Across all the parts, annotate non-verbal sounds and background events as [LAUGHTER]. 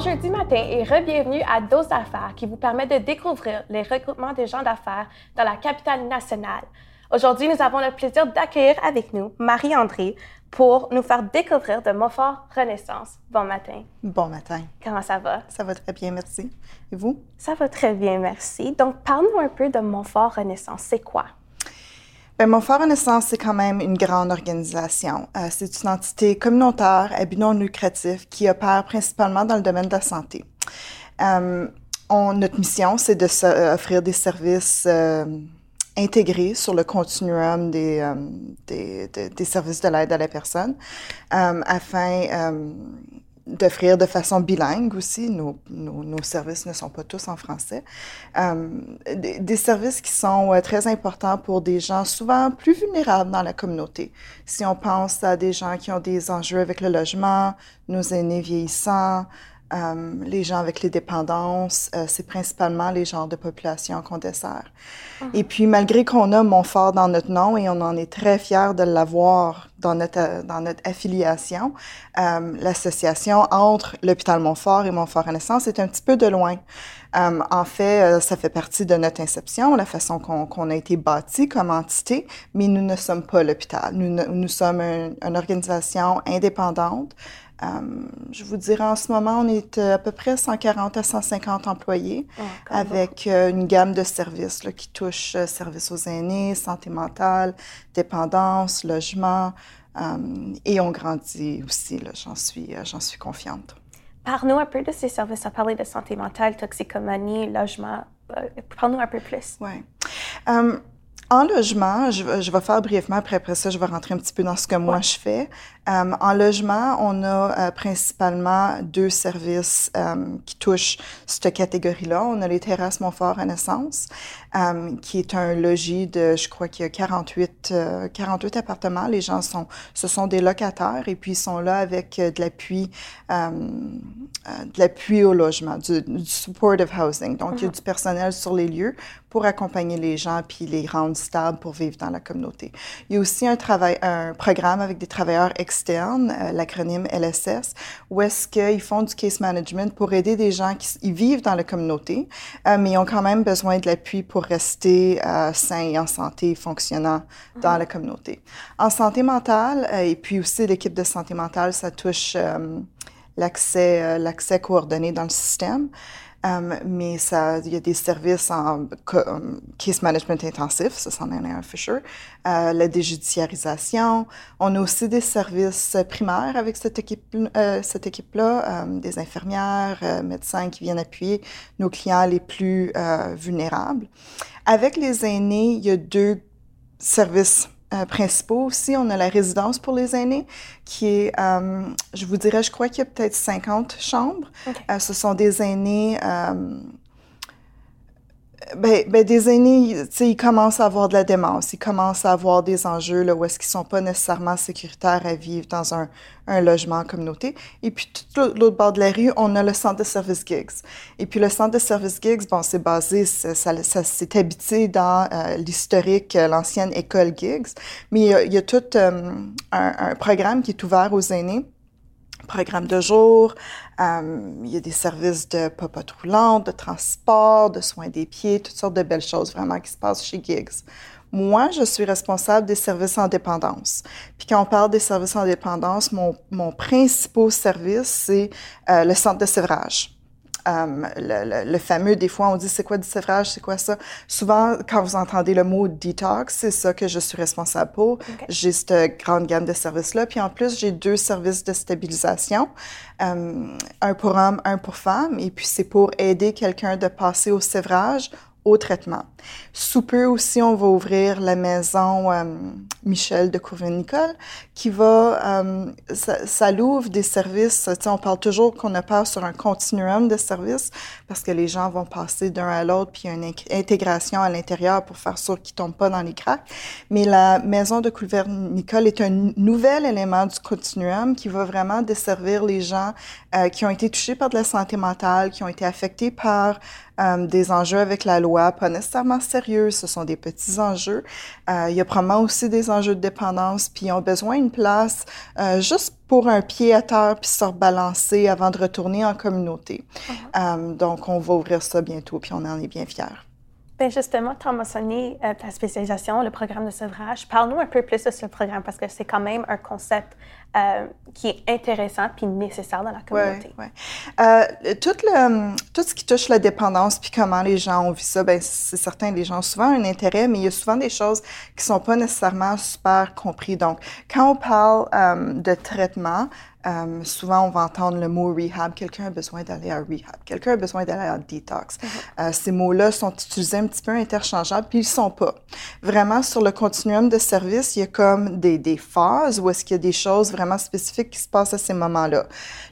jeudi matin et re-bienvenue à Dose d'affaires qui vous permet de découvrir les regroupements des gens d'affaires dans la capitale nationale. Aujourd'hui, nous avons le plaisir d'accueillir avec nous Marie-André pour nous faire découvrir de Montfort Renaissance. Bon matin. Bon matin. Comment ça va? Ça va très bien, merci. Et vous? Ça va très bien, merci. Donc, parle-nous un peu de Montfort Renaissance. C'est quoi? Bien, Montfort Renaissance, c'est quand même une grande organisation. C'est une entité communautaire à but non lucratif qui opère principalement dans le domaine de la santé. On, notre mission, c'est d'offrir euh, des services euh, intégrés sur le continuum des, euh, des, des, services de l'aide à la personne afin d'offrir de façon bilingue aussi. Nos, nos, services ne sont pas tous en français. Des, des, services qui sont très importants pour des gens souvent plus vulnérables dans la communauté. Si on pense à des gens qui ont des enjeux avec le logement, nos aînés vieillissants, euh, les gens avec les dépendances, euh, c'est principalement les genres de population qu'on dessert. Uh -huh. Et puis, malgré qu'on a Montfort dans notre nom et on en est très fiers de l'avoir dans notre, dans notre affiliation, euh, l'association entre l'hôpital Montfort et Montfort Renaissance est un petit peu de loin. Euh, en fait, ça fait partie de notre inception, la façon qu'on qu a été bâti comme entité, mais nous ne sommes pas l'hôpital. Nous, nous sommes un, une organisation indépendante Um, je vous dirais, en ce moment, on est à peu près 140 à 150 employés oh, avec euh, une gamme de services là, qui touchent euh, services aux aînés, santé mentale, dépendance, logement. Um, et on grandit aussi, j'en suis, euh, j'en suis confiante. Parle-nous un peu de ces services. à parler de santé mentale, toxicomanie, logement. Parle-nous un peu plus. Oui. Um, en logement, je, je, vais faire brièvement, après, après ça, je vais rentrer un petit peu dans ce que moi ouais. je fais. Um, en logement, on a uh, principalement deux services um, qui touchent cette catégorie-là. On a les terrasses Montfort Renaissance, qui est un logis de, je crois qu'il y a 48, uh, 48 appartements. Les gens sont, ce sont des locataires et puis ils sont là avec de l'appui, de l'appui au logement, du, du, supportive housing. Donc, il y a du personnel sur les lieux pour accompagner les gens puis les rendre stables pour vivre dans la communauté. Il y a aussi un travail, un programme avec des travailleurs externes, euh, l'acronyme LSS, où est-ce qu'ils font du case management pour aider des gens qui ils vivent dans la communauté, euh, mais ils ont quand même besoin de l'appui pour rester euh, sains et en santé, fonctionnant dans mm -hmm. la communauté. En santé mentale, et puis aussi l'équipe de santé mentale, ça touche l'accès, l'accès coordonné dans le système. Um, mais il y a des services en um, case management intensif, ça c'en est un Fisher, euh, la déjudiciarisation. On a aussi des services primaires avec cette équipe, euh, cette équipe-là, um, des infirmières, euh, médecins qui viennent appuyer nos clients les plus euh, vulnérables. Avec les aînés, il y a deux services euh, principaux aussi. On a la résidence pour les aînés, qui est, euh, je vous dirais, je crois qu'il y a peut-être 50 chambres. Okay. Euh, ce sont des aînés ben, ben, des aînés, ils commencent à avoir de la démence, ils commencent à avoir des enjeux là, où est-ce qu'ils sont pas nécessairement sécuritaires à vivre dans un, un logement en communauté. Et puis, tout l'autre bord de la rue, on a le centre de service gigs. Et puis, le centre de service gigs, bon, c'est basé, ça, ça, ça s'est habité dans euh, l'historique, euh, l'ancienne école gigs, mais il y y a tout euh, un, un programme qui est ouvert aux aînés programme de jour, euh, il y a des services de popote roulante, de transport, de soins des pieds, toutes sortes de belles choses vraiment qui se passent chez Gigs. Moi, je suis responsable des services en dépendance. Puis quand on parle des services en dépendance, mon, mon principal service, c'est euh, le centre de sevrage. Um, le, le, le, fameux, des fois, on dit c'est quoi du sévrage, c'est quoi ça? Souvent, quand vous entendez le mot detox, c'est ça que je suis responsable pour. Okay. J'ai cette grande gamme de services-là. Puis en plus, j'ai deux services de stabilisation, um, un pour hommes, un pour femmes. Et puis c'est pour aider quelqu'un de passer au sévrage au traitement. Sous peu aussi, on va ouvrir la maison euh, Michel de Courvin-Nicole qui va, euh, ça, l'ouvre des services, on parle toujours qu'on a peur sur un continuum de services parce que les gens vont passer d'un à l'autre puis il y a une intégration à l'intérieur pour faire sûr qu'ils tombent pas dans les cracks. Mais la maison de Courvin-Nicole est un nouvel élément du continuum qui va vraiment desservir les gens euh, qui ont été touchés par de la santé mentale, qui ont été affectés par des enjeux avec la loi, pas nécessairement sérieux, ce sont des petits enjeux. Euh, il y a probablement aussi des enjeux de dépendance, puis ils ont besoin d'une place euh, juste pour un pied à terre puis se rebalancer avant de retourner en communauté. Uh-huh. donc, on va ouvrir ça bientôt, puis on en est bien fiers. Bien justement, tu as mentionné ta spécialisation, le programme de sevrage. Parle-nous un peu plus de ce programme parce que c'est quand même un concept euh, qui est intéressant puis nécessaire dans la communauté. Ouais. euh, tout, le, tout ce qui touche la dépendance puis comment les gens ont vu ça, ben c'est certain, les gens ont souvent un intérêt, mais il y a souvent des choses qui sont pas nécessairement super compris. Donc, quand on parle euh, de traitement, euh, souvent, on va entendre le mot rehab. Quelqu'un a besoin d'aller à rehab. Quelqu'un a besoin d'aller à detox. Mm-hmm. euh, ces mots-là sont utilisés un petit peu interchangeables, puis ils sont pas. Vraiment, sur le continuum de service, il y a comme des, des phases où est-ce qu'il y a des choses vraiment spécifiques qui se passent à ces moments-là.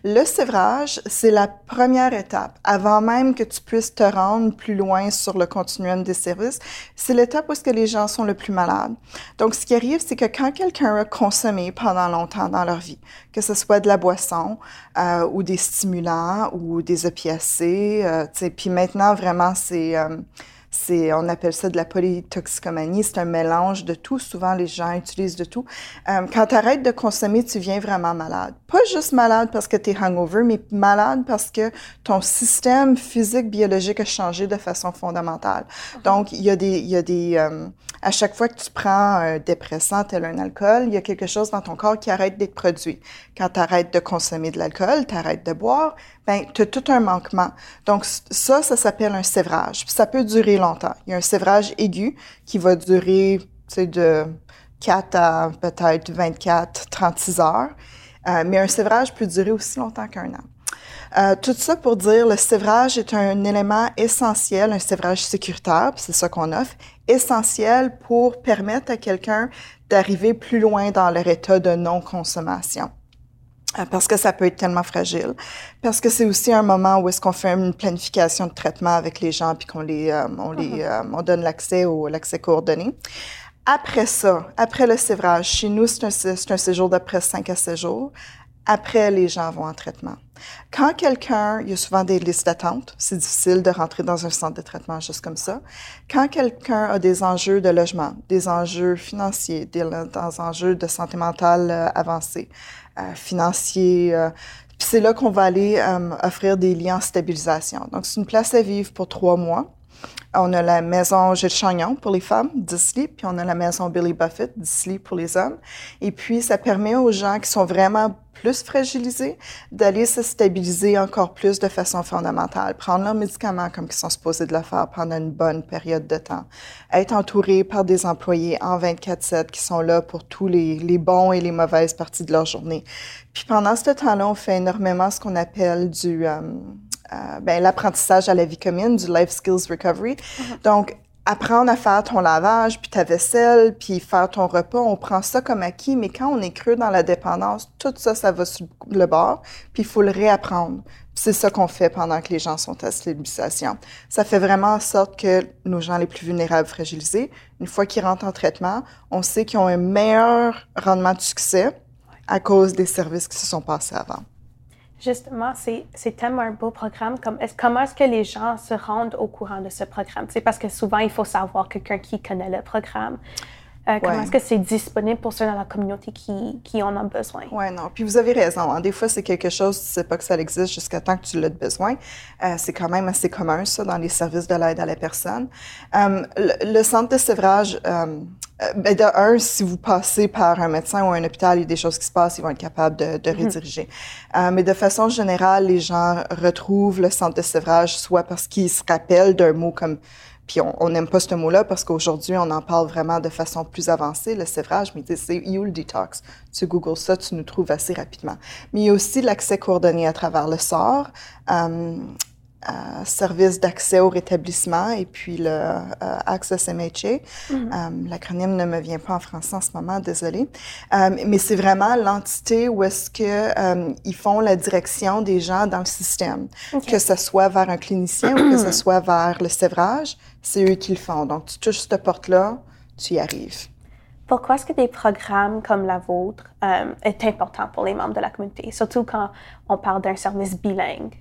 Le sévrage, c'est la première étape. Avant même que tu puisses te rendre plus loin sur le continuum des services, c'est l'étape où est-ce que les gens sont le plus malades. Donc, ce qui arrive, c'est que quand quelqu'un a consommé pendant longtemps dans leur vie, que ce soit de la boisson euh, ou des stimulants ou des opiacés, euh, puis maintenant, vraiment, c'est... C'est, on appelle ça de la polytoxicomanie. C'est un mélange de tout. Souvent, les gens utilisent de tout. Euh, quand tu arrêtes de consommer, tu viens vraiment malade. Pas juste malade parce que tu es hangover, mais malade parce que ton système physique, biologique a changé de façon fondamentale. Donc, il y a des, il y a des, euh, à chaque fois que tu prends un dépressant tel un alcool, il y a quelque chose dans ton corps qui arrête d'être produit. Quand tu arrêtes de consommer de l'alcool, tu arrêtes de boire, ben, tu tout un manquement. Donc, ça, ça s'appelle un sévrage. Ça peut durer longtemps. Il y a un sévrage aigu qui va durer, tu sais, de 4 à peut-être 24, 36 heures. Euh, mais un sévrage peut durer aussi longtemps qu'un an. Euh, tout ça pour dire, le sévrage est un élément essentiel, un sévrage sécuritaire, c'est ça qu'on offre, essentiel pour permettre à quelqu'un d'arriver plus loin dans leur état de non-consommation. Euh, parce que ça peut être tellement fragile. Parce que c'est aussi un moment où est-ce qu'on fait une planification de traitement avec les gens puis qu'on les, euh, on les, mm-hmm. euh, on donne l'accès au l'accès coordonné. Après ça, après le sévrage, chez nous, c'est un, un, séjour d'après 5 à 7 jours. Après, les gens vont en traitement. Quand quelqu'un, il y a souvent des listes d'attente, c'est difficile de rentrer dans un centre de traitement juste comme ça. Quand quelqu'un a des enjeux de logement, des enjeux financiers, des, des enjeux de santé mentale euh, avancés, euh, financiers, euh, c'est là qu'on va aller euh, offrir des liens en stabilisation. Donc, c'est une place à vivre pour trois mois. On a la maison Gilles Chagnon pour les femmes, 10 lits, puis on a la maison Billy Buffett, 10 lits pour les hommes. Et puis, ça permet aux gens qui sont vraiment plus fragilisés d'aller se stabiliser encore plus de façon fondamentale. Prendre leurs médicaments comme ils sont supposés de le faire pendant une bonne période de temps. Être entouré par des employés en 24-7 qui sont là pour tous les, les bons et les mauvaises parties de leur journée. Puis pendant ce temps-là, on fait énormément ce qu'on appelle du... Euh, euh, ben, l'apprentissage à la vie commune, du Life Skills Recovery. Mm-hmm. Donc, apprendre à faire ton lavage, puis ta vaisselle, puis faire ton repas, on prend ça comme acquis, mais quand on est creux dans la dépendance, tout ça, ça va sur le bord, puis il faut le réapprendre. C'est ça qu'on fait pendant que les gens sont à stabilisation. Ça fait vraiment en sorte que nos gens les plus vulnérables, fragilisés, une fois qu'ils rentrent en traitement, on sait qu'ils ont un meilleur rendement de succès à cause des services qui se sont passés avant. Justement, c'est tellement un beau programme. Comme, comment est-ce que les gens se rendent au courant de ce programme? C'est parce que souvent, il faut savoir quelqu'un qui connaît le programme. Euh, comment est-ce que c'est disponible pour ceux dans la communauté qui, qui en ont besoin? Oui, non. Puis vous avez raison. Hein. Des fois, c'est quelque chose, tu ne sais pas que ça existe jusqu'à temps que tu l'as besoin. Euh, c'est quand même assez commun, ça, dans les services de l'aide à la personne. Euh, le, centre de sevrage, euh, ben de un, si vous passez par un médecin ou un hôpital, il y a des choses qui se passent, ils vont être capables de, de mhm. rediriger. mais de façon générale, les gens retrouvent le centre de sevrage soit parce qu'ils se rappellent d'un mot comme puis on n'aime pas ce mot-là parce qu'aujourd'hui, on en parle vraiment de façon plus avancée, le sévrage, mais c'est You Detox. Tu googles ça, tu nous trouves assez rapidement. Mais il y a aussi l'accès coordonné à travers le sort. Euh, euh, service d'accès au rétablissement et puis le euh, Access MHA. Mm-hmm. euh, L'acronyme ne me vient pas en français en ce moment, désolé. Euh, mais c'est vraiment l'entité où est-ce que euh, ils font la direction des gens dans le système, que ce soit vers un clinicien ou que ce [CLEARS THROAT] soit vers le sévrage, c'est eux qui le font. Donc tu touches cette porte-là, tu y arrives. Pourquoi est-ce que des programmes comme la vôtre est important pour les membres de la communauté, surtout quand on parle d'un service bilingue?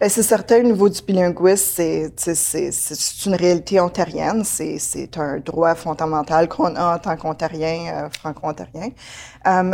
Ben, c'est certain, au niveau du bilinguisme, c'est une réalité ontarienne. C'est un droit fondamental qu'on a en tant qu'ontarien, euh, franco-ontarien. Euh,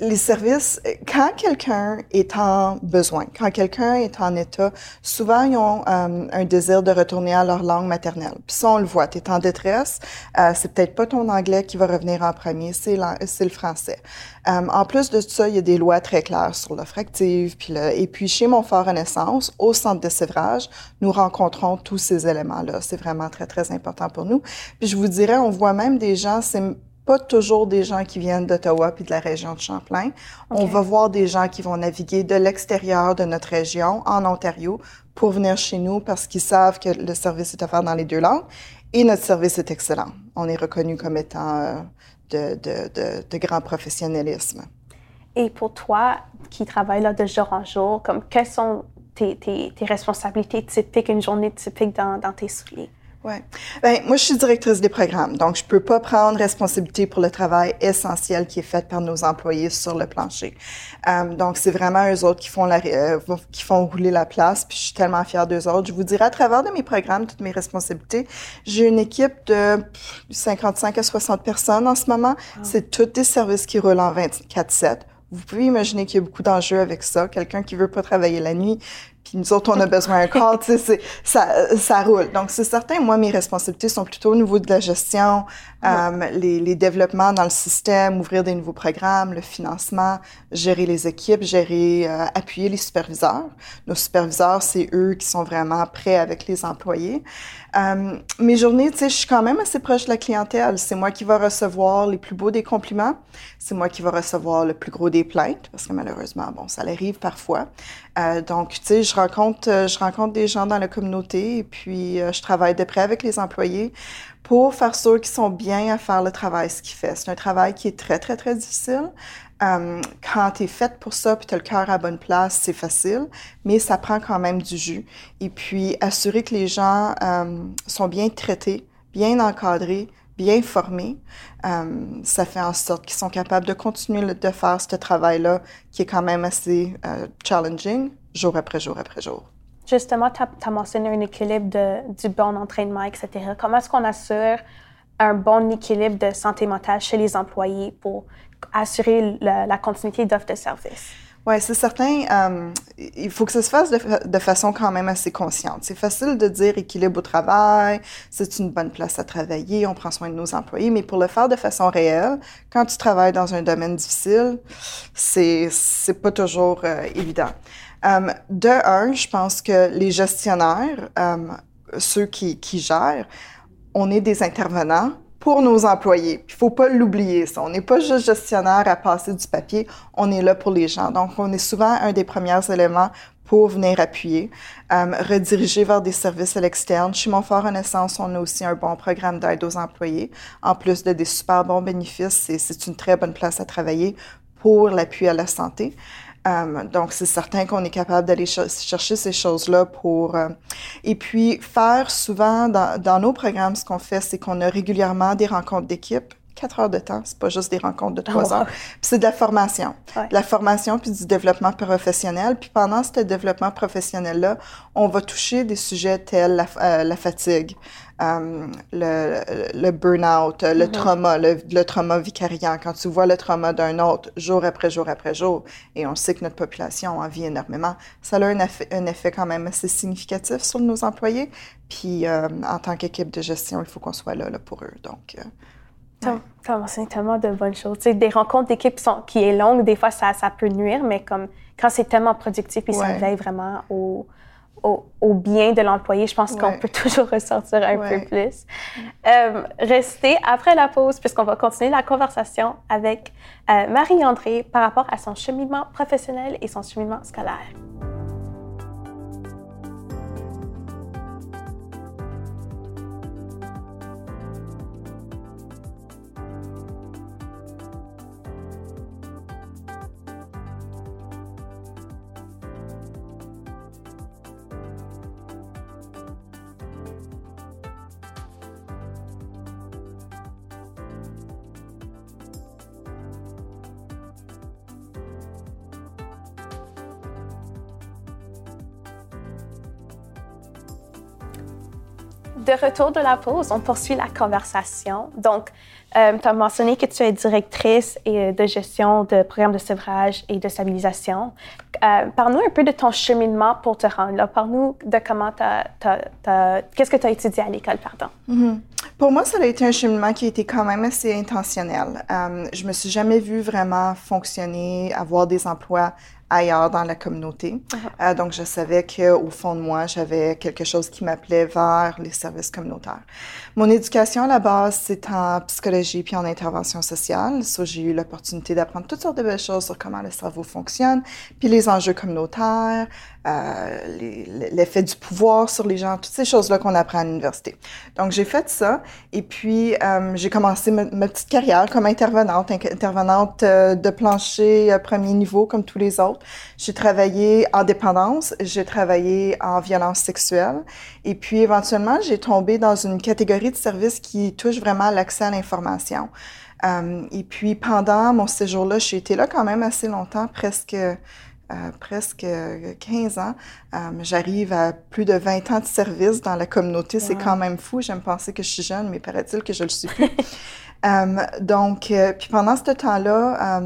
les services, quand quelqu'un est en besoin, quand quelqu'un est en état, souvent ils ont euh, un désir de retourner à leur langue maternelle. Puis ça, on le voit. Tu es en détresse, euh, c'est peut-être pas ton anglais qui va revenir en premier, c'est le français. Euh, en plus de ça, il y a des lois très claires sur l'offre active. Puis et puis chez Montfort Renaissance, au centre de sévrage, nous rencontrons tous ces éléments-là. C'est vraiment très, très important pour nous. Puis je vous dirais, on voit même des gens, c'est pas toujours des gens qui viennent d'Ottawa puis de la région de Champlain. On va voir des gens qui vont naviguer de l'extérieur de notre région, en Ontario, pour venir chez nous parce qu'ils savent que le service est offert dans les deux langues et notre service est excellent. On est reconnu comme étant euh, de, de, de, de, grand professionnalisme. Et pour toi, qui travaille là de jour en jour, comme quelles sont tes, tes, tes responsabilités typiques, une journée typique dans, dans tes souliers? Oui. Ben, moi, je suis directrice des programmes, donc je peux pas prendre responsabilité pour le travail essentiel qui est fait par nos employés sur le plancher. Euh, donc, c'est vraiment eux autres qui font la, euh, qui font rouler la place, puis je suis tellement fière d'eux autres. Je vous dirais, à travers de mes programmes, toutes mes responsabilités, j'ai une équipe de 55 à 60 personnes en ce moment. Ah. C'est tous des services qui roulent en 24-7. Vous pouvez imaginer qu'il y a beaucoup d'enjeux avec ça. Quelqu'un qui veut pas travailler la nuit, puis nous autres, on a besoin d'un corps, tu sais, ça, ça roule. Donc, c'est certain, moi, mes responsabilités sont plutôt au niveau de la gestion, euh, les, les, développements dans le système, ouvrir des nouveaux programmes, le financement, gérer les équipes, gérer, euh, appuyer les superviseurs. Nos superviseurs, c'est eux qui sont vraiment prêts avec les employés. Euh, mes journées, tu sais, je suis quand même assez proche de la clientèle. C'est moi qui va recevoir les plus beaux des compliments. C'est moi qui va recevoir le plus gros des plaintes, parce que malheureusement, bon, ça arrive parfois. Euh, donc, tu sais, je rencontre, euh, je rencontre des gens dans la communauté et puis euh, je travaille de près avec les employés pour faire sûr qu'ils sont bien à faire le travail ce qu'ils font. C'est un travail qui est très, très, très difficile. Quand tu es faite pour ça, puis tu as le cœur à bonne place, c'est facile, mais ça prend quand même du jus. Et puis, assurer que les gens sont bien traités, bien encadrés, bien formés, euh, ça fait en sorte qu'ils sont capables de continuer de faire ce travail-là qui est quand même assez euh, challenging, jour après jour après jour. Justement, tu as, mentionné un équilibre de, du bon entraînement, etc. Comment est-ce qu'on assure un bon équilibre de santé mentale chez les employés pour assurer la, continuité d'offre de service? Oui, c'est certain. Euh, il faut que ça se fasse de, façon quand même assez consciente. C'est facile de dire équilibre au travail, c'est une bonne place à travailler, on prend soin de nos employés, mais pour le faire de façon réelle, quand tu travailles dans un domaine difficile, c'est pas toujours euh, évident. Euh, de un, je pense que les gestionnaires, ceux qui, qui gèrent, on est des intervenants pour nos employés. Il faut pas l'oublier, ça. On n'est pas juste gestionnaire à passer du papier, on est là pour les gens. Donc, on est souvent un des premiers éléments pour venir appuyer, euh, rediriger vers des services à l'externe. Chez Montfort Renaissance, on a aussi un bon programme d'aide aux employés. En plus de des super bons bénéfices, c'est une très bonne place à travailler pour l'appui à la santé. Euh, donc, c'est certain qu'on est capable d'aller chercher ces choses-là pour... Euh, et puis, faire souvent, dans, dans nos programmes, ce qu'on fait, c'est qu'on a régulièrement des rencontres d'équipe quatre heures de temps. C'est pas juste des rencontres de trois heures. Puis c'est de la formation. De la formation puis du développement professionnel. Puis pendant ce développement professionnel-là, on va toucher des sujets tels la, euh, la fatigue, euh, le, le burn-out, le mm-hmm. trauma, le, le, trauma vicariant. Quand tu vois le trauma d'un autre jour après jour après jour, et on sait que notre population en vit énormément, ça a un effet, un effet quand même assez significatif sur nos employés. Puis euh, en tant qu'équipe de gestion, il faut qu'on soit là, là pour eux. Donc, ça m'enseigne tellement de bonnes choses. des rencontres d'équipe qui est longue, des fois, ça, ça peut nuire, mais comme quand c'est tellement productif et ça veille vraiment au, au, bien de l'employé, je pense qu'on peut [LAUGHS] toujours ressortir un peu plus. Euh, restez après la pause, puisqu'on va continuer la conversation avec euh, Marie-André par rapport à son cheminement professionnel et son cheminement scolaire. De retour de la pause, on poursuit la conversation. Donc, euh, tu as mentionné que tu es directrice et de gestion de programmes de sevrage et de stabilisation. Euh, Parle-nous un peu de ton cheminement pour te rendre là. Parle-nous de comment tu as, Qu'est-ce que tu as étudié à l'école, pardon? Mm-hmm. Pour moi, ça a été un cheminement qui a été quand même assez intentionnel. Euh, je me suis jamais vue vraiment fonctionner, avoir des emplois ailleurs dans la communauté. Uh-huh. Euh, donc, je savais qu'au fond de moi, j'avais quelque chose qui m'appelait vers les services communautaires. Mon éducation à la base, c'est en psychologie puis en intervention sociale. So, j'ai eu l'opportunité d'apprendre toutes sortes de belles choses sur comment le cerveau fonctionne, puis les enjeux communautaires, euh, l'effet du pouvoir sur les gens, toutes ces choses-là qu'on apprend à l'université. Donc, j'ai fait ça et puis euh, j'ai commencé ma, petite carrière comme intervenante, intervenante euh, de plancher premier niveau comme tous les autres. J'ai travaillé en dépendance, j'ai travaillé en violence sexuelle et puis éventuellement, j'ai tombé dans une catégorie de services qui touche vraiment l'accès à l'information. et puis pendant mon séjour-là, j'ai été là quand même assez longtemps, presque presque 15 ans. Euh, j'arrive à plus de 20 ans de service dans la communauté. C'est quand même fou. J'aime penser que je suis jeune, mais paraît-il que je le suis plus. [LAUGHS] Euh, donc, euh, puis pendant ce temps-là,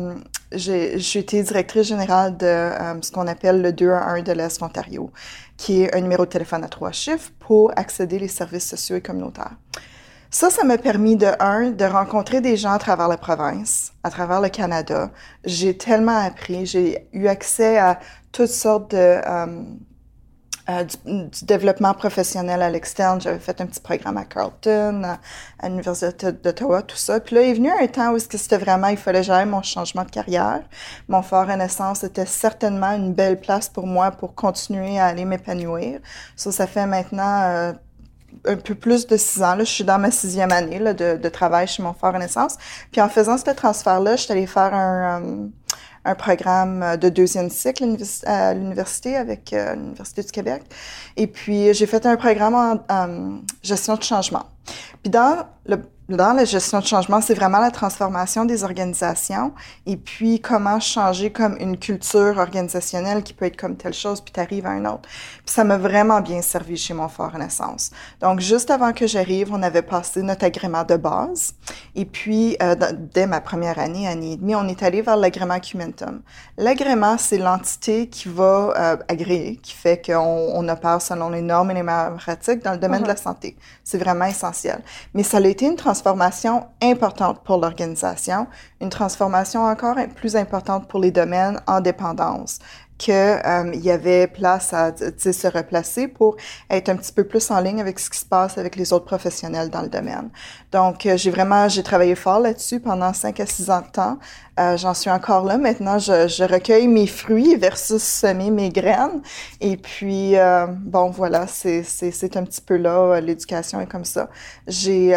j'ai été directrice générale de ce qu'on appelle le 211 de l'Est Ontario, qui est un numéro de téléphone à trois chiffres pour accéder les services sociaux et communautaires. Ça, ça m'a permis de, un, de rencontrer des gens à travers la province, à travers le Canada. J'ai tellement appris, j'ai eu accès à toutes sortes de... Euh, euh, du, développement professionnel à l'externe. J'avais fait un petit programme à Carleton, à, l'Université d'Ottawa, tout ça. Puis là, il est venu un temps où c'était vraiment, il fallait gérer mon changement de carrière. Mon fort Renaissance était certainement une belle place pour moi pour continuer à aller m'épanouir. Ça, ça fait maintenant euh, un peu plus de six ans. Là, je suis dans ma sixième année là, de, travail chez mon Fort Renaissance. Puis en faisant ce transfert-là, je suis allée faire un, euh, un programme de deuxième cycle à l'université avec euh, l'Université du Québec. Et puis, j'ai fait un programme en, en gestion de changement. Puis dans le dans la gestion de changement, c'est vraiment la transformation des organisations et puis comment changer comme une culture organisationnelle qui peut être comme telle chose, puis tu arrives à un autre. Puis ça m'a vraiment bien servi chez mon Fort Renaissance. Donc, juste avant que j'arrive, on avait passé notre agrément de base. Et puis, euh, dès ma première année, année et demie, on est allé vers l'agrément Cumentum. L'agrément, c'est l'entité qui va euh, agréer, qui fait qu'on on opère selon les normes et les pratiques dans le domaine de la uh-huh. santé. C'est vraiment essentiel. Mais ça a été une transformation transformation importante pour l'organisation, une transformation encore plus importante pour les domaines en dépendance qu'il euh, y avait place à se replacer pour être un petit peu plus en ligne avec ce qui se passe avec les autres professionnels dans le domaine. Donc, euh, j'ai vraiment, j'ai travaillé fort là-dessus pendant cinq à six ans de temps. Euh, j'en suis encore là. Maintenant, je, je, recueille mes fruits versus semer mes graines. Et puis, euh, bon, voilà, c'est un petit peu là. L'éducation est comme ça. J'ai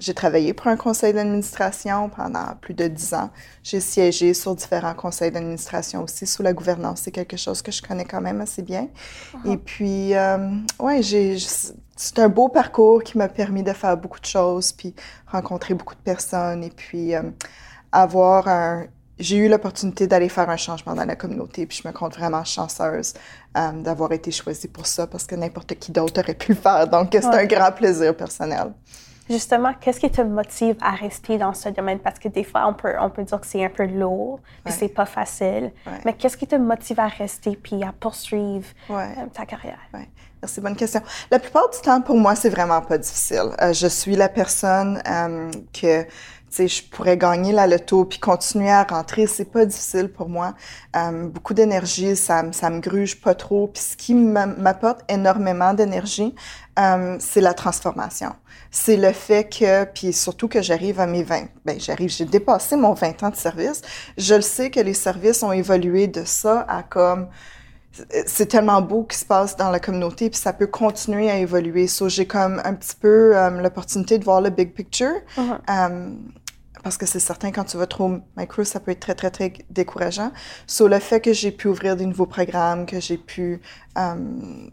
j'ai travaillé pour un conseil d'administration pendant plus de dix ans. J'ai siégé sur différents conseils d'administration aussi sous la gouvernance c'est quelque chose que je connais quand même assez bien. Uh-huh. Et puis, euh, ouais, j'ai, c'est un beau parcours qui m'a permis de faire beaucoup de choses, puis rencontrer beaucoup de personnes, et puis euh, avoir un... J'ai eu l'opportunité d'aller faire un changement dans la communauté, puis je me compte vraiment chanceuse euh, d'avoir été choisie pour ça, parce que n'importe qui d'autre aurait pu le faire. Donc, c'est un grand plaisir personnel. Justement, qu'est-ce qui te motive à rester dans ce domaine? Parce que des fois, on peut, on peut dire que c'est un peu lourd, et c'est pas facile. Mais qu'est-ce qui te motive à rester puis à poursuivre euh, ta carrière? Ouais. Merci, bonne question. La plupart du temps, pour moi, c'est vraiment pas difficile. Euh, je suis la personne euh, que sais, je pourrais gagner la loto puis continuer à rentrer. C'est pas difficile pour moi. Euh, beaucoup d'énergie, ça, ça me gruge pas trop. Puis ce qui m'apporte énormément d'énergie, euh, c'est la transformation. C'est le fait que, puis surtout que j'arrive à mes 20, ben j'arrive, j'ai dépassé mon 20 ans de service. Je le sais que les services ont évolué de ça à comme c'est tellement beau qui se passe dans la communauté, puis ça peut continuer à évoluer. So, j'ai comme un petit peu euh, l'opportunité de voir le big picture. Uh-huh. Parce que c'est certain, quand tu vas trop micro, ça peut être très, très, très décourageant. Sur le fait que j'ai pu ouvrir des nouveaux programmes, que j'ai pu euh,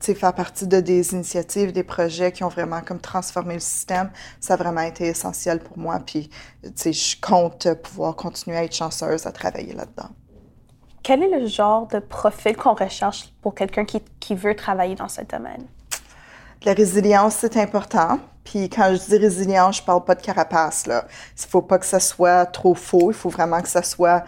faire partie de des initiatives, des projets qui ont vraiment comme transformé le système, ça a vraiment été essentiel pour moi. Puis, je compte pouvoir continuer à être chanceuse à travailler là-dedans. Quel est le genre de profil qu'on recherche pour quelqu'un qui, qui veut travailler dans ce domaine? La résilience, c'est important. Puis quand je dis résilience, je parle pas de carapace. Là. Il faut pas que ça soit trop faux. Il faut vraiment que ça soit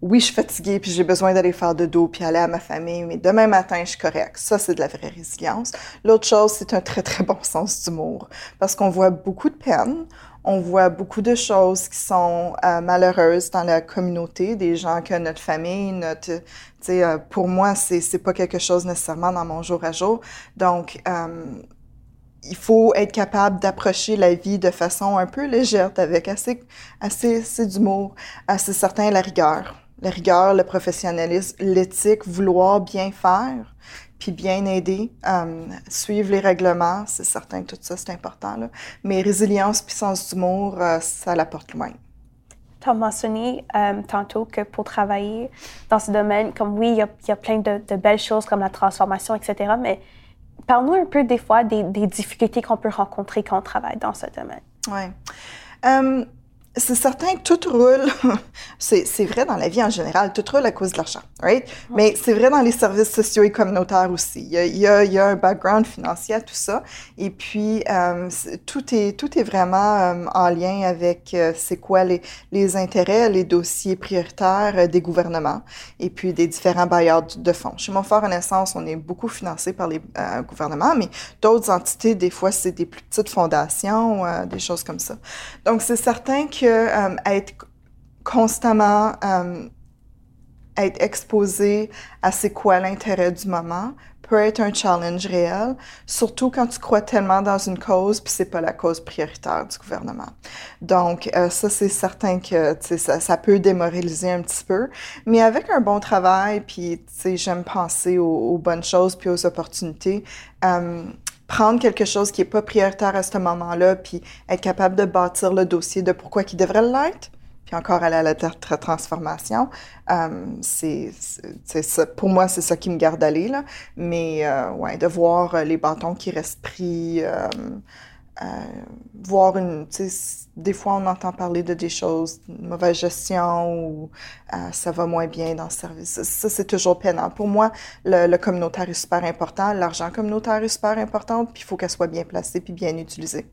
oui, je suis fatiguée, puis j'ai besoin d'aller faire de dos, puis aller à ma famille, mais demain matin, je suis correcte. Ça, c'est de la vraie résilience. L'autre chose, c'est un très, très bon [LAUGHS] sens d'humour, parce qu'on voit beaucoup de peine, on voit beaucoup de choses qui sont euh, malheureuses dans la communauté, des gens que notre famille, notre, euh, pour moi, c'est c'est pas quelque chose nécessairement dans mon jour à jour. Donc, euh, il faut être capable d'approcher la vie de façon un peu légère, avec assez, assez, assez d'humour, assez certain la rigueur la rigueur, le professionnalisme, l'éthique, vouloir bien faire, puis bien aider, euh, suivre les règlements, c'est certain que tout ça, c'est important. Là. Mais résilience puis sens d'humour, euh, ça l'apporte loin. Tu as mentionné euh, tantôt que pour travailler dans ce domaine, comme oui, il y a, y a, plein de, de, belles choses comme la transformation, etc., mais parle-nous un peu des fois des, des difficultés qu'on peut rencontrer quand on travaille dans ce domaine. Oui c'est certain que tout roule, [LAUGHS] c'est vrai dans la vie en général, tout roule à cause de l'argent, right? Mais c'est vrai dans les services sociaux et communautaires aussi. Il y a, il y a, il y a un background financier à tout ça. Et puis, euh, tout, est, tout est vraiment euh, en lien avec euh, c'est quoi les, les intérêts, les dossiers prioritaires euh, des gouvernements et puis des différents bailleurs de fonds. Chez Montfort Renaissance, on est beaucoup financé par les euh, gouvernements, mais d'autres entités, des fois, c'est des plus petites fondations, des choses comme ça. Donc, c'est certain que euh, être constamment euh, être exposé à c'est quoi l'intérêt du moment peut être un challenge réel, surtout quand tu crois tellement dans une cause puis c'est pas la cause prioritaire du gouvernement. Donc euh, ça c'est certain que ça, ça peut démoraliser un petit peu, mais avec un bon travail puis j'aime penser aux, bonnes choses puis aux opportunités. Euh, prendre quelque chose qui est pas prioritaire à ce moment-là, puis être capable de bâtir le dossier de pourquoi qui devrait l'être, puis encore aller à la transformation, euh, c'est, pour moi, c'est ça qui me garde aller, là. Mais, euh, ouais, de voir euh, les bâtons qui restent pris, voir une, des fois on entend parler de des choses, une mauvaise gestion ou ça va moins bien dans le service. Ça, c'est toujours peinant. Pour moi, le, le communautaire est super important, l'argent communautaire est super important, puis il faut qu'elle soit bien placée puis bien utilisée.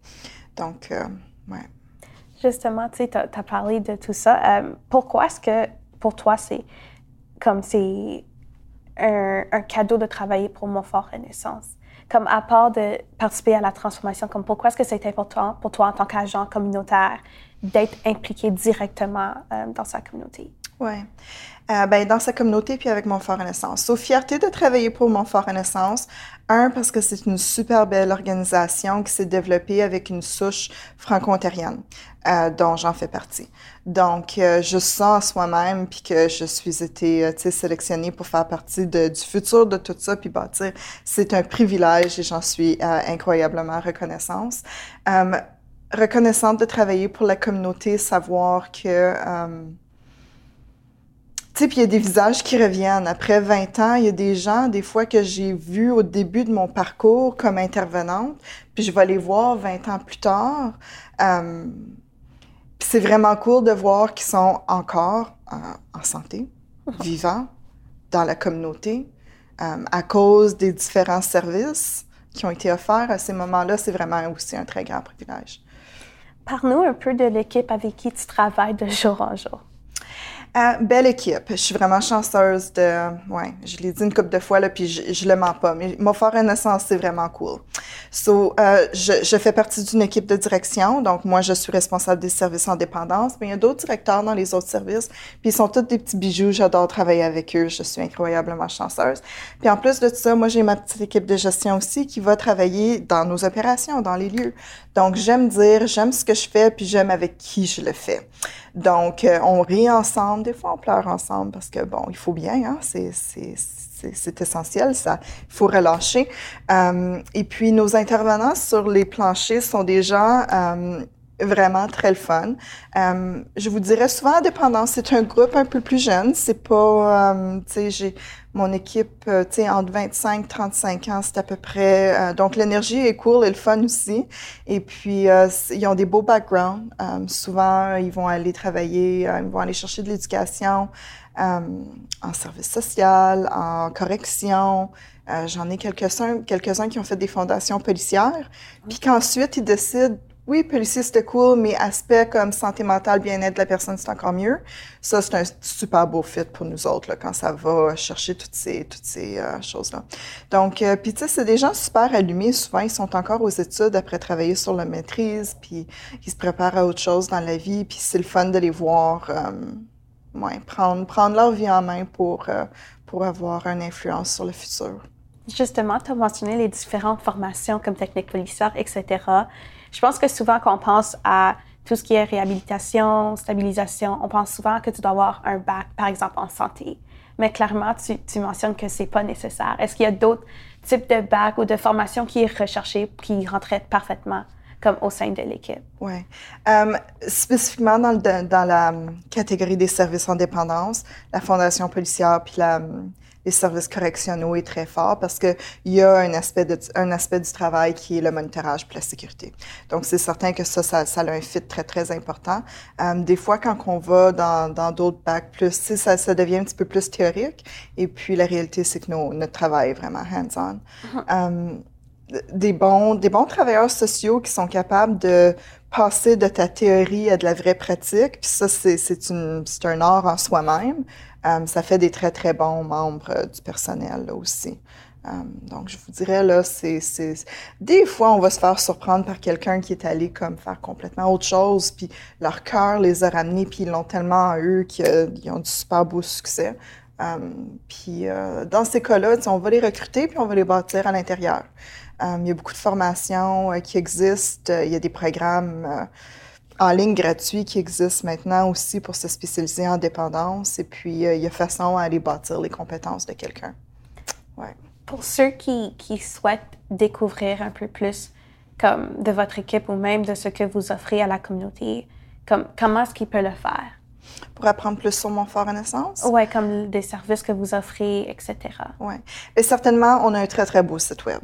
Donc, ouais. Justement, tu as, parlé de tout ça. Euh, pourquoi est-ce que pour toi, c'est comme c'est un, un, cadeau de travailler pour Montfort Renaissance? comme à part de participer à la transformation, comme pourquoi est-ce que c'est important pour toi en tant qu'agent communautaire d'être impliqué directement euh, dans sa communauté? Oui. Euh, ben, dans sa communauté puis avec Montfort Renaissance. So, fierté de travailler pour Montfort Renaissance. Un, parce que c'est une super belle organisation qui s'est développée avec une souche franco-ontarienne, euh, dont j'en fais partie. Donc, euh, je sens soi-même puis que je suis été, euh, sélectionnée pour faire partie de, du futur de tout ça puis bâtir. C'est un privilège et j'en suis euh, incroyablement reconnaissante. reconnaissante de travailler pour la communauté, savoir que sais, puis il y a des visages qui reviennent. Après 20 ans, il y a des gens, des fois, que j'ai vus au début de mon parcours comme intervenante, puis je vais les voir 20 ans plus tard. Euh, puis c'est vraiment cool de voir qu'ils sont encore en, en santé, [LAUGHS] vivants, dans la communauté, euh, à cause des différents services qui ont été offerts à ces moments-là. C'est vraiment aussi un très grand privilège. Parle-nous un peu de l'équipe avec qui tu travailles de jour en jour. Euh, belle équipe. Je suis vraiment chanceuse de. Ouais, je l'ai dit une couple de fois, là, puis je, je le mens pas. Mais mon fort Renaissance, c'est vraiment cool. So, euh, je, je, fais partie d'une équipe de direction. Donc, moi, je suis responsable des services en dépendance. Mais il y a d'autres directeurs dans les autres services. Puis, ils sont tous des petits bijoux. J'adore travailler avec eux. Je suis incroyablement chanceuse. Puis, en plus de ça, moi, j'ai ma petite équipe de gestion aussi qui va travailler dans nos opérations, dans les lieux. Donc, j'aime dire, j'aime ce que je fais, puis j'aime avec qui je le fais. Donc, euh, on rit ensemble. Des fois, on pleure ensemble parce que, bon, il faut bien, hein? C'est essentiel, ça. Il faut relâcher. Euh, et puis, nos intervenants sur les planchers sont des gens euh, vraiment très le fun. Euh, je vous dirais souvent, Indépendance, c'est un groupe un peu plus jeune. C'est pas, euh, tu sais, j'ai mon équipe, euh, tu sais, entre 25 35 ans, c'est à peu près. Donc, l'énergie est cool et le fun aussi. Et puis, ils ont des beaux backgrounds. souvent, ils vont aller travailler, ils vont aller chercher de l'éducation en service social, en correction. J'en ai quelques-uns quelques qui ont fait des fondations policières, puis qu'ensuite, ils décident oui, policier, c'était cool, mais aspect comme santé mentale, bien-être de la personne, c'est encore mieux. Ça, c'est un super beau fit pour nous autres, là, quand ça va chercher toutes ces, toutes ces euh, choses-là. Donc, euh, puis tu sais, c'est des gens super allumés. Souvent, ils sont encore aux études après travailler sur la maîtrise, puis ils se préparent à autre chose dans la vie, puis c'est le fun de les voir, euh, prendre, prendre leur vie en main pour, euh, pour avoir une influence sur le futur. Justement, tu as mentionné les différentes formations comme technique policière, etc. Je pense que souvent, quand on pense à tout ce qui est réhabilitation, stabilisation, on pense souvent que tu dois avoir un bac, par exemple, en santé. Mais clairement, tu, tu mentionnes que c'est pas nécessaire. Est-ce qu'il y a d'autres types de bacs ou de formations qui est recherché, qui rentraient parfaitement comme au sein de l'équipe? Oui. Um, spécifiquement dans, la catégorie des services en dépendance, la Fondation policière puis la, les services correctionnels est très fort parce qu'il y a un aspect, de, un aspect du travail qui est le monitorage pour la sécurité. Donc, c'est certain que ça, ça, ça, a un fit très, très important. Um, des fois, quand on va dans d'autres bacs plus, ça, ça devient un petit peu plus théorique. Et puis, la réalité, c'est que nos, notre travail est vraiment hands-on. Uh-huh. um, des bons, des bons travailleurs sociaux qui sont capables de passer de ta théorie à de la vraie pratique. Puis ça, c'est un art en soi-même. Um, ça fait des très, très bons membres euh, du personnel là, aussi. Um, donc, je vous dirais, là, c'est... Des fois, on va se faire surprendre par quelqu'un qui est allé comme faire complètement autre chose, puis leur cœur les a ramenés, puis ils l'ont tellement à eux qu'ils ont du super beau succès. Puis euh, dans ces cas-là, on va les recruter, puis on va les bâtir à l'intérieur. il y a beaucoup de formations euh, qui existent. Il y a des programmes en ligne gratuit qui existe maintenant aussi pour se spécialiser en dépendance. Et puis, euh, il y a façon à aller bâtir les compétences de quelqu'un. Ouais. Pour ceux qui, qui, souhaitent découvrir un peu plus comme de votre équipe ou même de ce que vous offrez à la communauté, comme, comment est-ce qu'ils peuvent le faire? Pour apprendre plus sur mon fort Renaissance. Oui, comme des services que vous offrez, etc. Oui. Et certainement, on a un très, très beau site Web.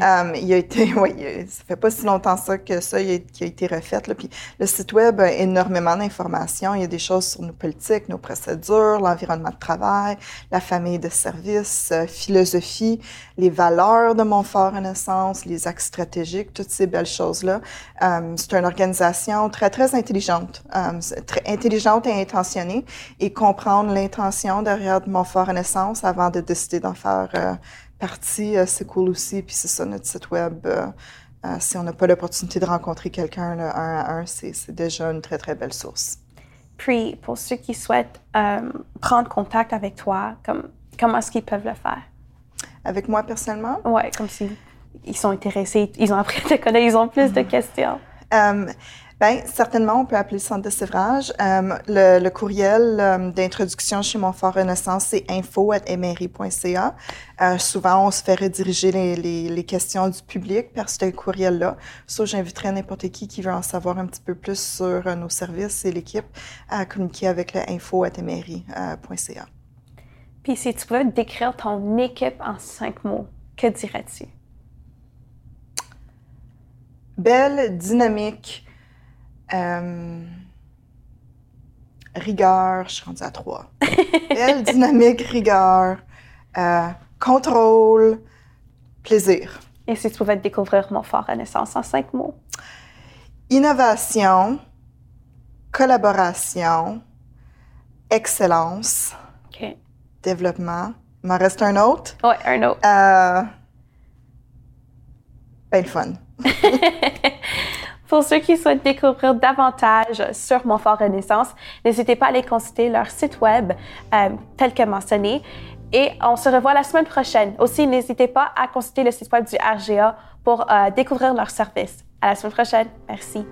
um, [LAUGHS] il a été, [LAUGHS] oui, ça fait pas si longtemps ça que ça il a, qui a été refait. Là. Puis le site Web a énormément d'informations. Il y a des choses sur nos politiques, nos procédures, l'environnement de travail, la famille de services, euh, philosophie, les valeurs de mon fort Renaissance, les axes stratégiques, toutes ces belles choses-là. Um, c'est une organisation très, très intelligente. Um, très intelligente et intentionné et comprendre l'intention derrière mon fort Renaissance avant de décider d'en faire euh, partie, euh, c'est cool aussi. Puis c'est ça, notre site web. Euh, si on n'a pas l'opportunité de rencontrer quelqu'un un à un, c'est déjà une très, très belle source. Puis, pour ceux qui souhaitent prendre contact avec toi, comme, comment est-ce qu'ils peuvent le faire? Avec moi personnellement? Oui, comme si ils sont intéressés, ils ont appris à te connaître, ils ont plus de questions. Bien, certainement, on peut appeler le centre de sévrage. Euh, le, courriel euh, d'introduction chez mon fort Renaissance, c'est info.mri.ca. Euh, souvent, on se fait rediriger les, les, questions du public par ce courriel-là. Ça, j'inviterais n'importe qui qui veut en savoir un petit peu plus sur nos services et l'équipe à communiquer avec le info.mri.ca. Puis, si tu pouvais décrire ton équipe en cinq mots, que dirais-tu? Belle, dynamique, euh, rigueur, je suis rendue à trois. [LAUGHS] Belle, dynamique, rigueur, euh, contrôle, plaisir. Et si tu pouvais découvrir mon fort Renaissance en cinq mots? Innovation, collaboration, excellence, développement. Il m'en reste un autre? Oui, un autre. Euh, ben, le fun. [LAUGHS] Pour ceux qui souhaitent découvrir davantage sur Montfort Renaissance, n'hésitez pas à aller consulter leur site web euh, tel que mentionné. Et on se revoit la semaine prochaine. Aussi, n'hésitez pas à consulter le site web du RGA pour euh, découvrir leurs services. À la semaine prochaine. Merci.